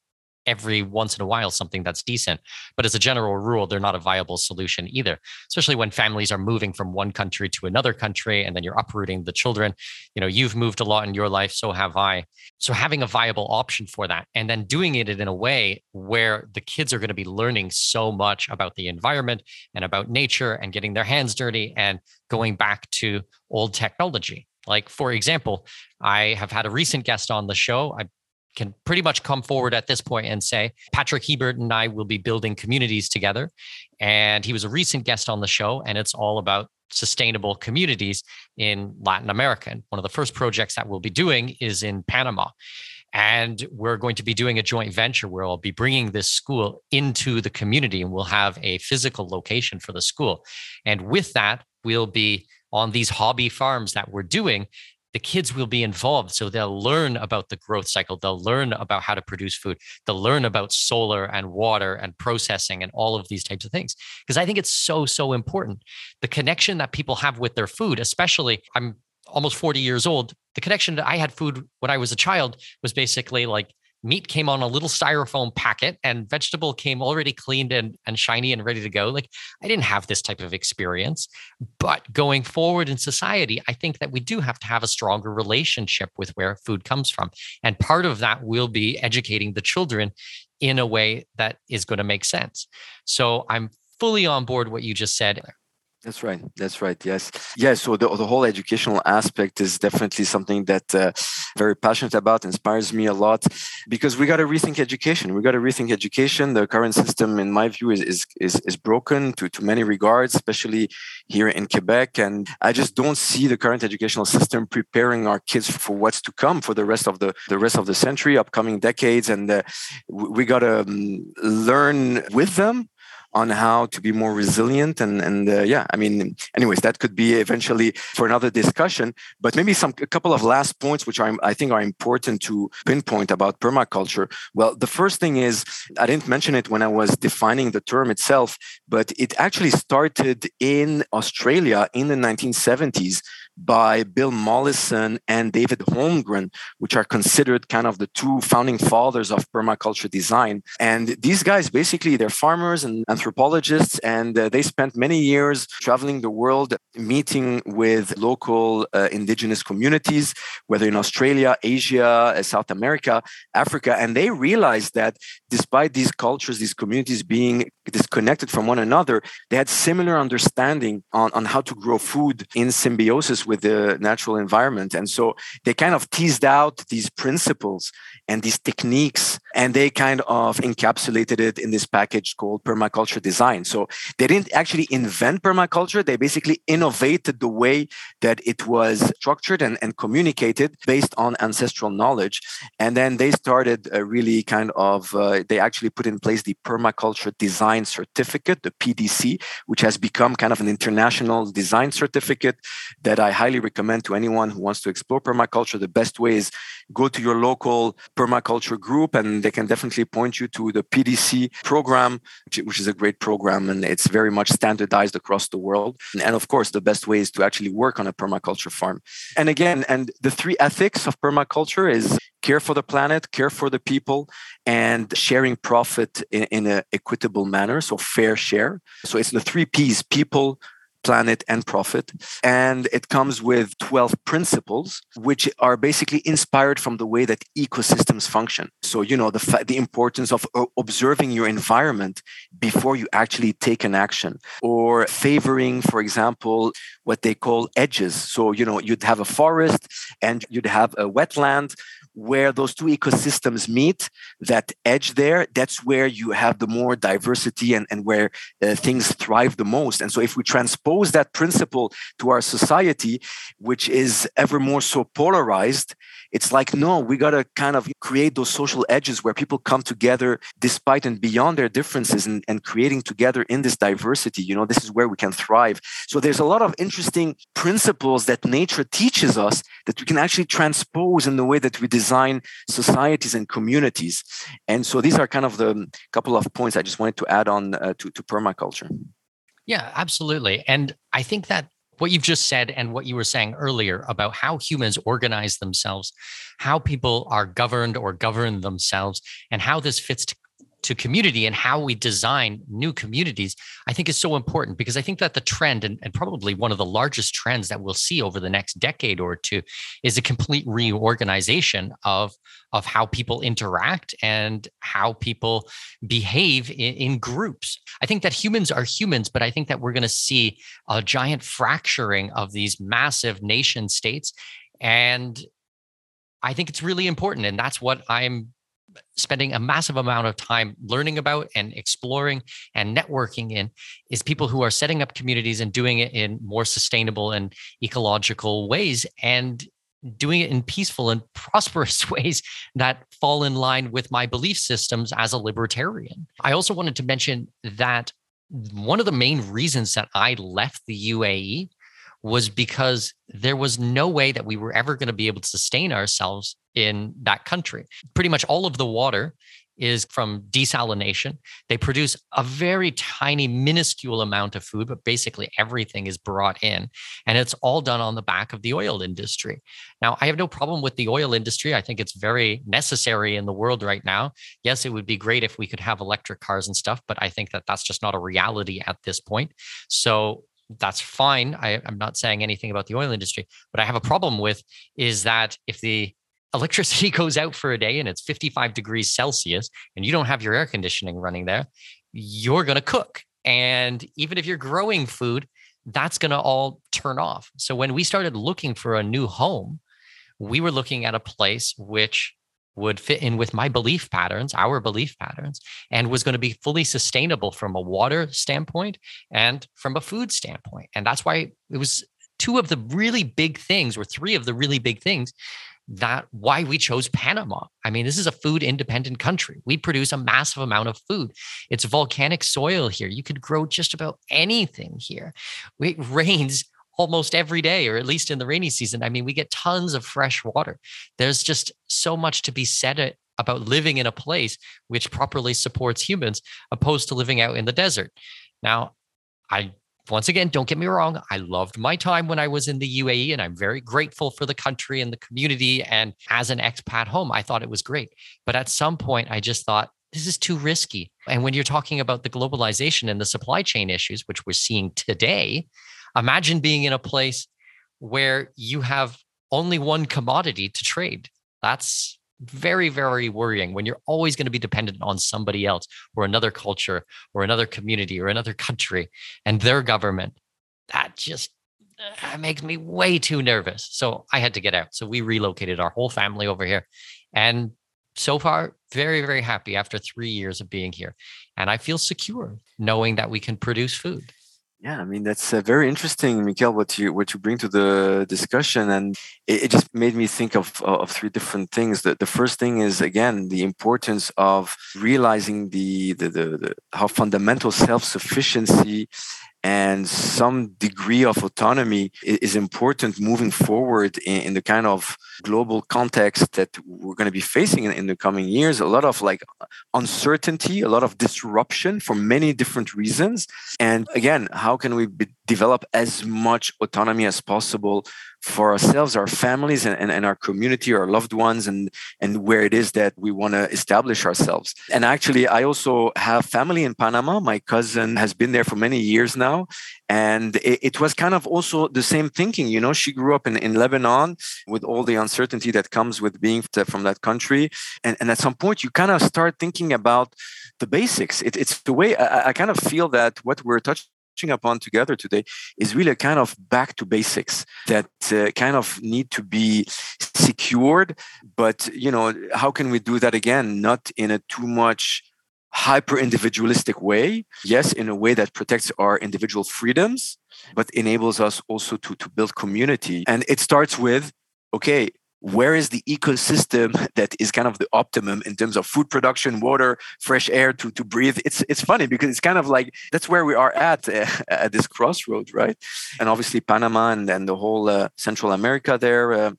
every once in a while something that's decent, but as a general rule, they're not a viable solution either, especially when families are moving from one country to another country and then you're uprooting the children. You know, you've moved a lot in your life, so have I. So having a viable option for that and then doing it in a way where the kids are going to be learning so much about the environment and about nature and getting their hands dirty and going back to old technology like, for example, I have had a recent guest on the show. I can pretty much come forward at this point and say Patrick Hebert and I will be building communities together. And he was a recent guest on the show, and it's all about sustainable communities in Latin America. And one of the first projects that we'll be doing is in Panama. And we're going to be doing a joint venture where I'll be bringing this school into the community and we'll have a physical location for the school. And with that, we'll be on these hobby farms that we're doing, the kids will be involved. So they'll learn about the growth cycle. They'll learn about how to produce food. They'll learn about solar and water and processing and all of these types of things. Because I think it's so, so important. The connection that people have with their food, especially, I'm almost 40 years old. The connection that I had food when I was a child was basically like meat came on a little styrofoam packet and vegetable came already cleaned and, and shiny and ready to go. Like I didn't have this type of experience. But going forward in society, I think that we do have to have a stronger relationship with where food comes from. And part of that will be educating the children in a way that is going to make sense. So I'm fully on board what you just said. That's right. That's right. Yes. Yes. So the, the whole educational aspect is definitely something that uh, very passionate about, inspires me a lot because we got to rethink education. We got to rethink education. The current system, in my view, is, is, is, is broken to, to many regards, especially here in Quebec. And I just don't see the current educational system preparing our kids for what's to come for the rest of the, the rest of the century, upcoming decades. And uh, we got to um, learn with them on how to be more resilient and and uh, yeah i mean anyways that could be eventually for another discussion. But maybe some a couple of last points which are i think are important to pinpoint about permaculture. Well the first thing is i didn't mention it when i was defining the term itself but it actually started in australia in the 1970s by Bill Mollison and David Holmgren, which are considered kind of the two founding fathers of permaculture design. And these guys basically they're farmers and anthropologists, and uh, they spent many years traveling the world, meeting with local uh, indigenous communities, whether in Australia, Asia, uh, South America, Africa, and they realized that despite these cultures, these communities being disconnected from one another, they had similar understanding on, on how to grow food in symbiosis with the natural environment. And so they kind of teased out these principles and these techniques, and they kind of encapsulated it in this package called permaculture design. So they didn't actually invent permaculture, they basically innovated the way that it was structured and, and communicated based on ancestral knowledge. And then they started a really kind of, uh, they actually put in place the permaculture design certificate, the PDC, which has become kind of an international design certificate that I highly recommend to anyone who wants to explore permaculture. The best way is go to your local permaculture group and they can definitely point you to the PDC program, which is a great program and it's very much standardized across the world. And of course, the best way is to actually work on a permaculture farm. And again, and the three ethics of permaculture is care for the planet, care for the people, and sharing profit in, in an equitable manner. So fair share. So it's the three P's people, planet and profit and it comes with 12 principles which are basically inspired from the way that ecosystems function. So you know the the importance of observing your environment before you actually take an action. Or favoring for example what they call edges. So you know you'd have a forest and you'd have a wetland where those two ecosystems meet, that edge there, that's where you have the more diversity and, and where uh, things thrive the most. And so, if we transpose that principle to our society, which is ever more so polarized, it's like, no, we got to kind of create those social edges where people come together despite and beyond their differences and, and creating together in this diversity. You know, this is where we can thrive. So, there's a lot of interesting principles that nature teaches us that we can actually transpose in the way that we design design societies and communities. And so these are kind of the couple of points I just wanted to add on uh, to, to permaculture. Yeah, absolutely. And I think that what you've just said and what you were saying earlier about how humans organize themselves, how people are governed or govern themselves, and how this fits to community and how we design new communities, I think is so important because I think that the trend, and, and, probably one of the largest trends that we'll see over the next decade or two, is a complete reorganization of, of how people interact and how people behave in, in groups. I think that humans are humans, but I think that we're going to see a giant fracturing of these massive nation states. And I think it's really important. And that's what I'm spending a massive amount of time learning about and exploring and networking in is people who are setting up communities and doing it in more sustainable and ecological ways and doing it in peaceful and prosperous ways that fall in line with my belief systems as a libertarian. I also wanted to mention that one of the main reasons that I left the UAE was because there was no way that we were ever going to be able to sustain ourselves in that country. Pretty much all of the water is from desalination. They produce a very tiny, minuscule amount of food, but basically everything is brought in. And it's all done on the back of the oil industry. Now, I have no problem with the oil industry. I think it's very necessary in the world right now. Yes, it would be great if we could have electric cars and stuff, but I think that that's just not a reality at this point. So that's fine. I, I'm not saying anything about the oil industry. But I have a problem with is that if the electricity goes out for a day and it's 55 degrees Celsius and you don't have your air conditioning running there, you're going to cook. And even if you're growing food, that's going to all turn off. So when we started looking for a new home, we were looking at a place which would fit in with my belief patterns, our belief patterns, and was going to be fully sustainable from a water standpoint and from a food standpoint. And that's why it was two of the really big things, or three of the really big things that why we chose Panama. I mean, this is a food independent country. We produce a massive amount of food. It's volcanic soil here. You could grow just about anything here. It rains almost every day, or at least in the rainy season. I mean, we get tons of fresh water. There's just so much to be said about living in a place which properly supports humans, opposed to living out in the desert. Now, I once again, don't get me wrong. I loved my time when I was in the UAE, and I'm very grateful for the country and the community. And as an expat home, I thought it was great. But at some point, I just thought, this is too risky. And when you're talking about the globalization and the supply chain issues, which we're seeing today, imagine being in a place where you have only one commodity to trade. That's very, very worrying when you're always going to be dependent on somebody else or another culture or another community or another country and their government. That just that makes me way too nervous. So I had to get out. So we relocated our whole family over here. And so far, very, very happy after three years of being here. And I feel secure knowing that we can produce food. Yeah, I mean that's uh, very interesting, Mikkel. What you what you bring to the discussion, and it, it, just made me think of of three different things. The, the first thing is again the importance of realizing the the, the, the how fundamental self sufficiency and some degree of autonomy is important moving forward in, the kind of global context that we're going to be facing in, the coming years. A lot of like uncertainty a lot of disruption for many different reasons. And again how can we develop as much autonomy as possible for ourselves, our families, and, and, our community, our loved ones, and, and where it is that we want to establish ourselves. And actually, I also have family in Panama. My cousin has been there for many years now. And it, it was kind of also the same thinking. You know, she grew up in, in Lebanon with all the uncertainty that comes with being from that country. And, and at some point, you kind of start thinking about the basics. It, it's the way I, I kind of feel that what we're touching upon together today is really a kind of back to basics that uh, kind of need to be secured. But you know how can we do that again? Not in a too much hyper individualistic way. Yes in a way that protects our individual freedoms but enables us also to to build community. And it starts with okay where is the ecosystem that is kind of the optimum in terms of food production, water, fresh air to, to breathe? It's it's funny because it's kind of like that's where we are at uh, at this crossroad, right? And obviously Panama and, and the whole uh, Central America there uh,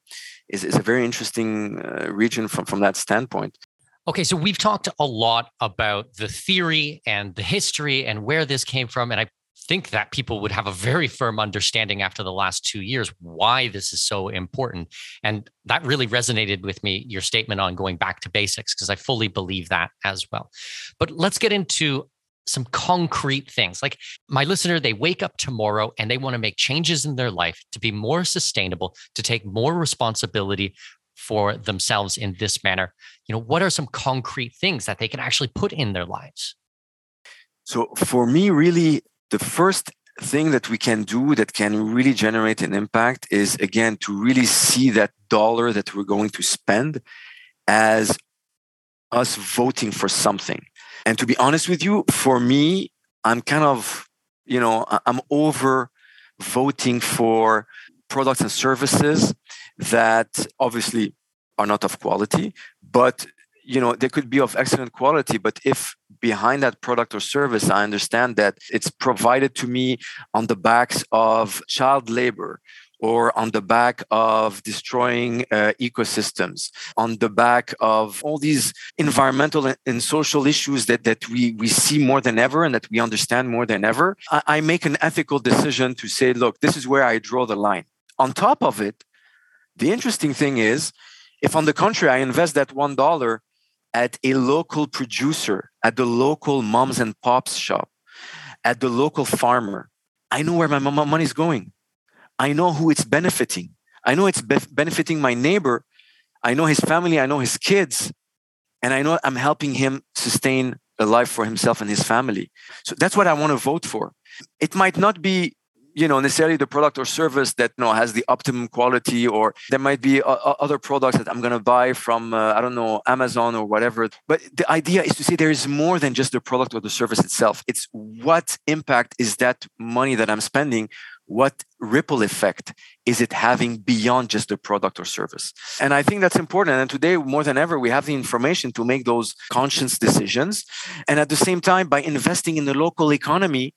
is is a very interesting uh, region from from that standpoint. Okay, so we've talked a lot about the theory and the history and where this came from, and I think that people would have a very firm understanding after the last two years why this is so important. And that really resonated with me, your statement on going back to basics, because I fully believe that as well. But let's get into some concrete things. Like my listener, they wake up tomorrow and they want to make changes in their life to be more sustainable, to take more responsibility for themselves in this manner. You know, what are some concrete things that they can actually put in their lives? So for me, really, the first thing that we can do that can really generate an impact is again to really see that dollar that we're going to spend as us voting for something. And to be honest with you, for me, I'm kind of, you know, I'm over voting for products and services that obviously are not of quality, but you know they could be of excellent quality but if behind that product or service i understand that it's provided to me on the backs of child labor or on the back of destroying uh, ecosystems, on the back of all these environmental and social issues that, that we, we see more than ever and that we understand more than ever, I, I make an ethical decision to say, look, this is where I draw the line. On top of it, the interesting thing is, if on the contrary, I invest that $1 at a local producer, at the local moms and pops shop, at the local farmer, I know where my money is going. I know who it's benefiting. I know it's be- benefiting my neighbor. I know his family. I know his kids. And I know I'm helping him sustain a life for himself and his family. So that's what I want to vote for. It might not be you know necessarily the product or service that you know has the optimum quality or there might be uh, other products that i'm going to buy from uh, i don't know amazon or whatever. But the idea is to say there is more than just the product or the service itself. It's what impact is that money that i'm spending? What ripple effect is it having beyond just the product or service? And i think that's important. And today more than ever we have the information to make those conscious decisions. And at the same time by investing in the local economy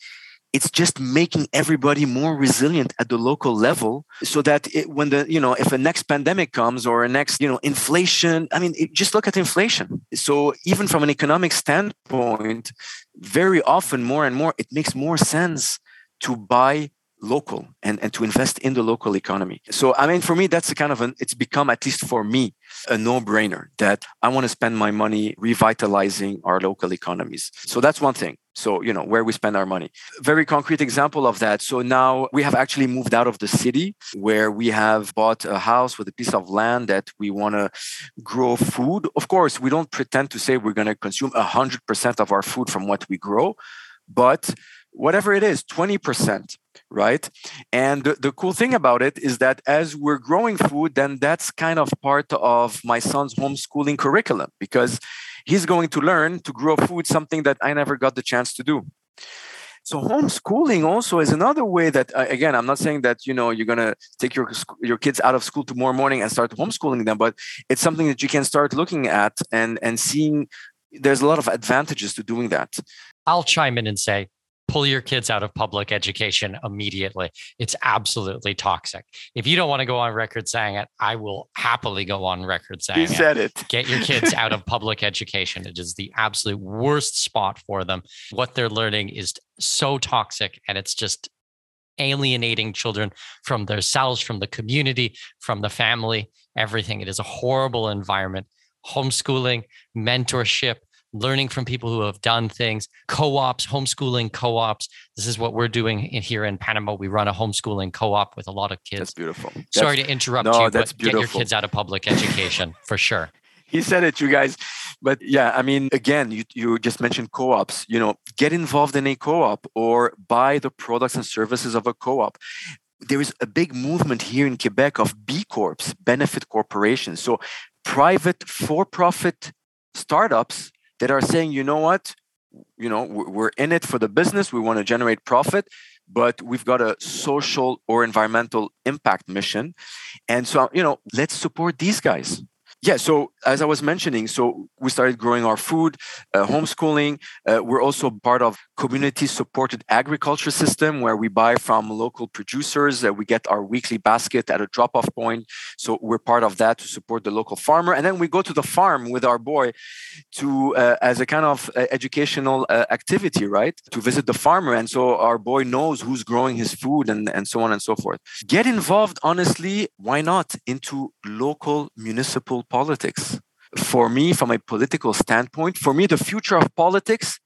it's just making everybody more resilient at the local level so that it, when the you know if a next pandemic comes or a next you know inflation i mean it, just look at inflation so even from an economic standpoint very often more and more it makes more sense to buy local and, and to invest in the local economy. So, I mean, for me, that's a kind of an, it's become, at least for me, a no brainer that I want to spend my money revitalizing our local economies. So, that's one thing. So, you know, where we spend our money. Very concrete example of that. So now we have actually moved out of the city where we have bought a house with a piece of land that we want to grow food. Of course, we don't pretend to say we're going to consume 100% of our food from what we grow, but whatever it is, 20%, right? And the, the, cool thing about it is that as we're growing food, then that's kind of part of my son's homeschooling curriculum because he's going to learn to grow food, something that I never got the chance to do. So homeschooling also is another way that uh, again I'm not saying that you know you're gonna take your your kids out of school tomorrow morning and start homeschooling them, but it's something that you can start looking at and and seeing. There's a lot of advantages to doing that. I'll chime in and say pull your kids out of public education immediately. It's absolutely toxic. If you don't want to go on record saying it, I will happily go on record saying you said it. it. Get your kids out of public education. It is the absolute worst spot for them. What they're learning is so toxic and it's just alienating children from themselves, from the community, from the family, everything. It is a horrible environment. Homeschooling, mentorship, learning from people who have done things, co-ops, homeschooling co-ops. This is what we're doing here in Panama. We run a homeschooling co-op with a lot of kids. That's beautiful. Sorry that's, to interrupt no, you, but beautiful. get your kids out of public education for sure. He said it, you guys. But yeah, I mean, again, you, you just mentioned co-ops. You know, get involved in a co-op or buy the products and services of a co-op there is a big movement here in Quebec of B Corps, benefit corporations. So private for profit startups that are saying, you know what, you know, we're in it for the business, we want to generate profit, but we've got a social or environmental impact mission. And so, you know, let's support these guys. Yeah. So as I was mentioning, so we started growing our food, uh, homeschooling. Uh, we're also part of community-supported agriculture system where we buy from local producers. Uh, we get our weekly basket at a drop-off point. So we're part of that to support the local farmer, and then we go to the farm with our boy to uh, as a kind of uh, educational uh, activity, right? To visit the farmer, and so our boy knows who's growing his food and and so on and so forth. Get involved, honestly. Why not into local municipal politics. For me, from a political standpoint, for me, the future of politics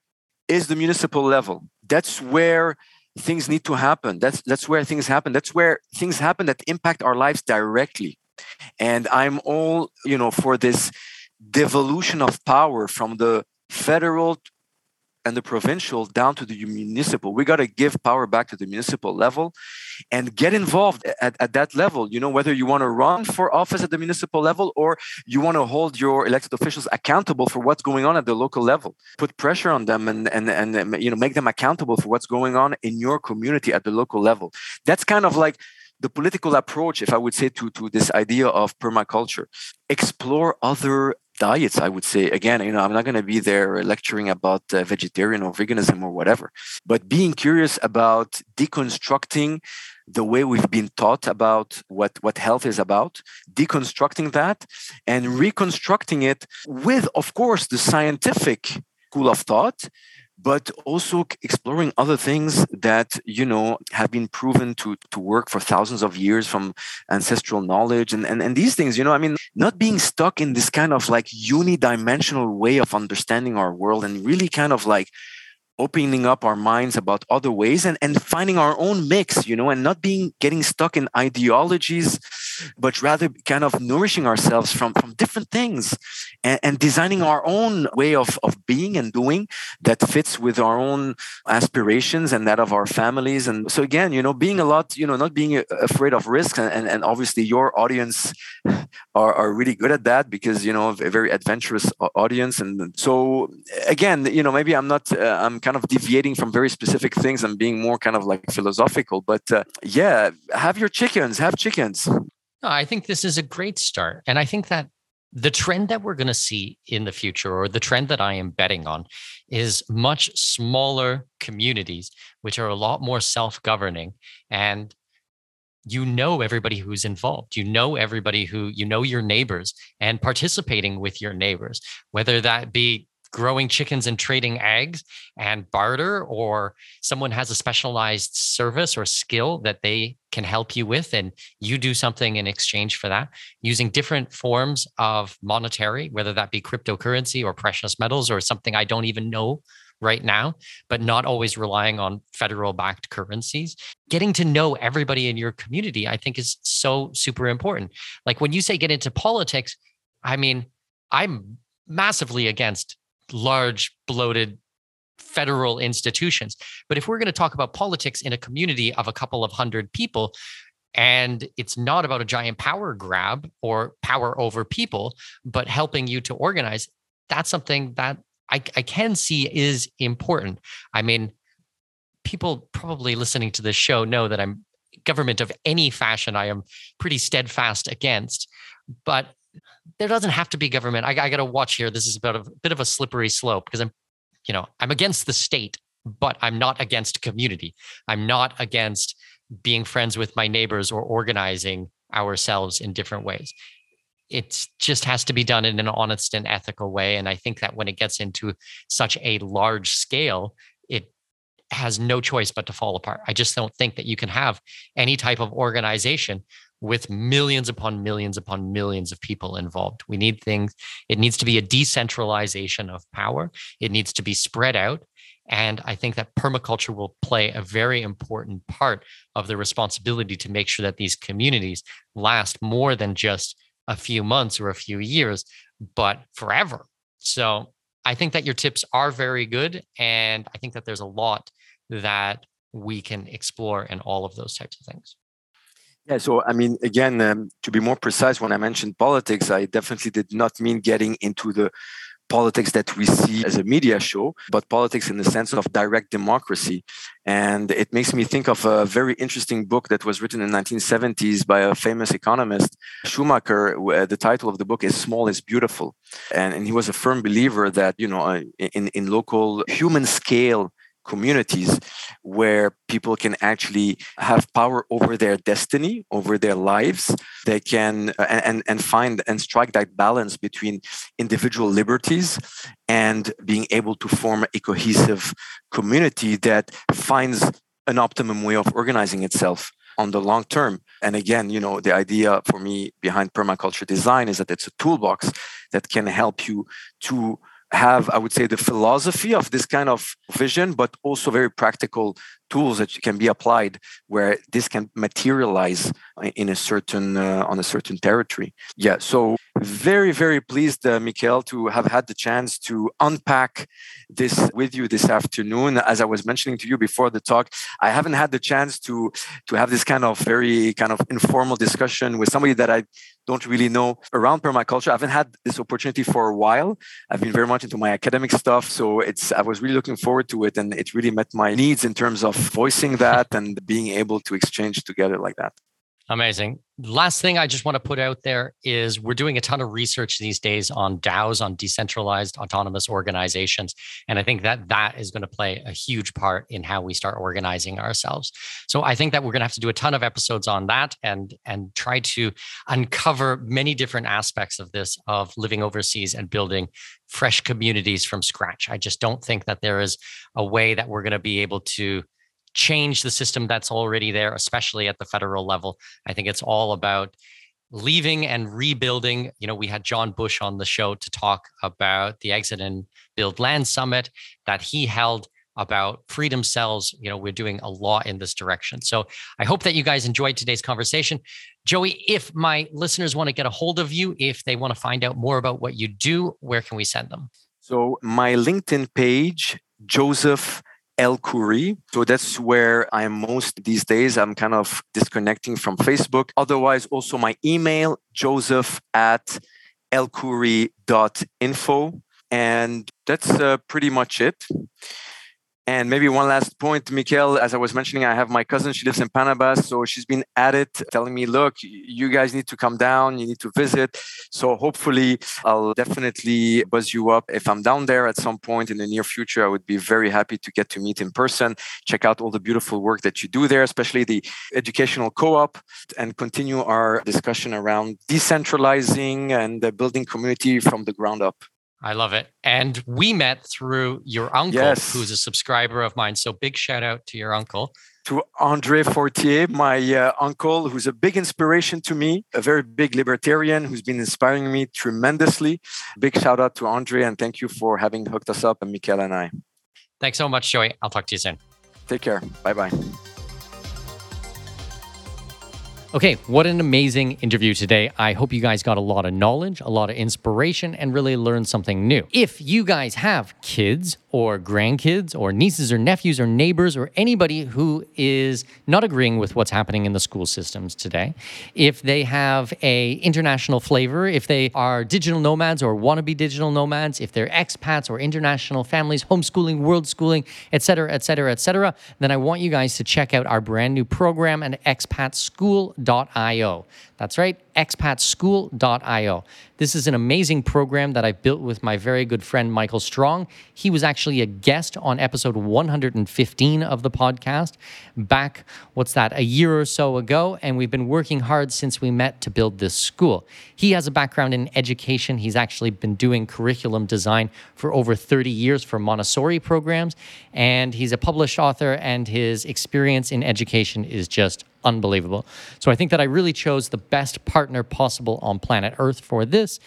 is the municipal level. That's where things need to happen. That's that's where things happen. That's where things happen that impact our lives directly. And I'm all, you know, for this devolution of power from the federal and the provincial down to the municipal. We got to give power back to the municipal level and get involved at, at that level. You know, whether you want to run for office at the municipal level or you want to hold your elected officials accountable for what's going on at the local level. Put pressure on them and, and, and you know, make them accountable for what's going on in your community at the local level. That's kind of like the political approach, if I would say, to, to this idea of permaculture. Explore other diets i would say again you know i'm not going to be there lecturing about uh, vegetarian or veganism or whatever but being curious about deconstructing the way we've been taught about what, what health is about, deconstructing that and reconstructing it with, of course, the scientific school of thought but also exploring other things that you know have been proven to to work for thousands of years from ancestral knowledge and and, and these things you know i mean not being stuck in this kind of like unidimensional way of understanding our world and really kind of like opening up our minds about other ways and, and finding our own mix, you know, and not being getting stuck in ideologies, but rather kind of nourishing ourselves from, from different things and, and designing our own way of, of being and doing that fits with our own aspirations and that of our families. And so again, you know, being a lot, you know, not being afraid of risks and, and, obviously your audience are, are really good at that because, you know, a very adventurous audience. And so again, you know, maybe I'm not, uh, I'm kind of deviating from very specific things and being more kind of like philosophical. But uh, yeah, have your chickens, have chickens. No, I think this is a great start. And I think that the trend that we're going to see in the future, or the trend that I am betting on, is much smaller communities, which are a lot more self governing. And you know everybody who's involved. You know everybody who, you know your neighbors and participating with your neighbors, whether that be growing chickens and trading eggs and barter, or someone has a specialized service or skill that they can help you with, and you do something in exchange for that, using different forms of monetary, whether that be cryptocurrency or precious metals or something I don't even know right now, but not always relying on federal backed currencies. Getting to know everybody in your community, I think, is so super important. Like when you say get into politics, I mean, I'm massively against large, bloated federal institutions. But if we're going to talk about politics in a community of a couple of hundred people, and it's not about a giant power grab or power over people, but helping you to organize, that's something that I, I can see is important. I mean, people probably listening to this show know that I'm government of any fashion, I am pretty steadfast against. But there doesn't have to be government. I, I got to watch here. This is about a bit of a slippery slope because I'm, you know, I'm against the state, but I'm not against community. I'm not against being friends with my neighbors or organizing ourselves in different ways. It just has to be done in an honest and ethical way. And I think that when it gets into such a large scale, it has no choice but to fall apart. I just don't think that you can have any type of organization with millions upon millions upon millions of people involved. We need things, it needs to be a decentralization of power, it needs to be spread out. And I think that permaculture will play a very important part of the responsibility to make sure that these communities last more than just a few months or a few years, but forever. So I think that your tips are very good. And I think that there's a lot that we can explore in all of those types of things. Yeah, so I mean, again, um, to be more precise, when I mentioned politics, I definitely did not mean getting into the politics that we see as a media show, but politics in the sense of direct democracy. And it makes me think of a very interesting book that was written in the 1970s by a famous economist, Schumacher. The title of the book is Small is Beautiful. And, and he was a firm believer that, you know, uh, in, in local human scale, communities where people can actually have power over their destiny over their lives they can uh, and and find and strike that balance between individual liberties and being able to form a cohesive community that finds an optimum way of organizing itself on the long term. And again, you know, the idea for me behind permaculture design is that it's a toolbox that can help you to have, I would say, the philosophy of this kind of vision, but also very practical tools that can be applied where this can materialize in a certain uh, on a certain territory. Yeah, so very very pleased, uh, Mikkel, to have had the chance to unpack this with you this afternoon. As I was mentioning to you before the talk, I haven't had the chance to to have this kind of very kind of informal discussion with somebody that I don't really know around permaculture. I haven't had this opportunity for a while. I've been very much into my academic stuff, so it's I was really looking forward to it, and it really met my needs in terms of voicing that and being able to exchange together like that. Amazing. last thing I just want to put out there is we're doing a ton of research these days on DAOs, on decentralized autonomous organizations. And I think that that is going to play a huge part in how we start organizing ourselves. So I think that we're going to have to do a ton of episodes on that and, and try to uncover many different aspects of this, of living overseas and building fresh communities from scratch. I just don't think that there is a way that we're going to be able to change the system that's already there, especially at the federal level. I think it's all about leaving and rebuilding. You know, we had John Bush on the show to talk about the Exit and Build Land Summit that he held about freedom cells. You know, we're doing a lot in this direction. So I hope that you guys enjoyed today's conversation. Joey, if my listeners want to get a hold of you, if they want to find out more about what you do, where can we send them? So my LinkedIn page, Joseph El. So that's where I am most these days. I'm kind of disconnecting from Facebook. Otherwise, also my email, joseph at elkhoury.info. And that's uh, pretty much it. And maybe one last point, Mikkel, as I was mentioning, I have my cousin, she lives in Panama. So she's been at it, telling me, look, you guys need to come down, you need to visit. So hopefully, I'll definitely buzz you up. If I'm down there at some point in the near future, I would be very happy to get to meet in person, check out all the beautiful work that you do there, especially the educational co op, and continue our discussion around decentralizing and building community from the ground up. I love it. And we met through your uncle, yes. who's a subscriber of mine. So big shout out to your uncle. To Andre Fortier, my uh, uncle, who's a big inspiration to me, a very big libertarian who's been inspiring me tremendously. Big shout out to Andre and thank you for having hooked us up and Mikkel and I. Thanks so much, Joey. I'll talk to you soon. Take care. Bye bye. Okay, what an amazing interview today. I hope you guys got a lot of knowledge, a lot of inspiration, and really learned something new. If you guys have kids or grandkids or nieces or nephews or neighbors or anybody who is not agreeing with what's happening in the school systems today, if they have a international flavor, if they are digital nomads or want to be digital nomads, if they're expats or international families, homeschooling, world schooling, etc., etc., etc., then I want you guys to check out our brand new program at expatschool.io. That's right, expatschool.io. This is an amazing program that I built with my very good friend Michael Strong. He was actually a guest on episode 115 of the podcast back, what's that, a year or so ago. And we've been working hard since we met to build this school. He has a background in education. He's actually been doing curriculum design for over 30 years for Montessori programs. And he's a published author, and his experience in education is just unbelievable. So I think that I really chose the best partner possible on planet Earth for this.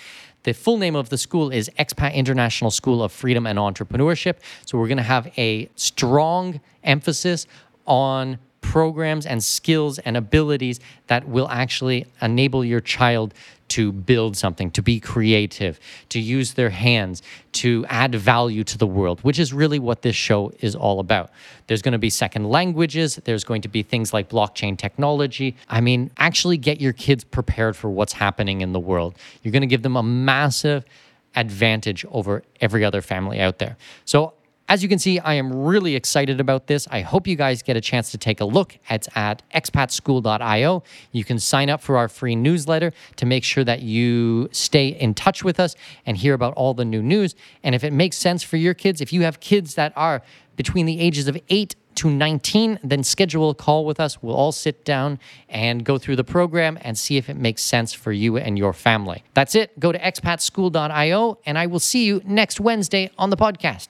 The full name of the school is Expat International School of Freedom and Entrepreneurship. So we're going to have a strong emphasis on programs and skills and abilities that will actually enable your child to build something, to be creative, to use their hands, to add value to the world, which is really what this show is all about. There's going to be second languages, there's going to be things like blockchain technology. I mean, actually get your kids prepared for what's happening in the world. You're going to give them a massive advantage over every other family out there. So as you can see, I am really excited about this. I hope you guys get a chance to take a look. It's at expatschool.io. You can sign up for our free newsletter to make sure that you stay in touch with us and hear about all the new news. And if it makes sense for your kids, if you have kids that are between the ages of 8 to 19, then schedule a call with us. We'll all sit down and go through the program and see if it makes sense for you and your family. That's it. Go to expatschool.io, and I will see you next Wednesday on the podcast.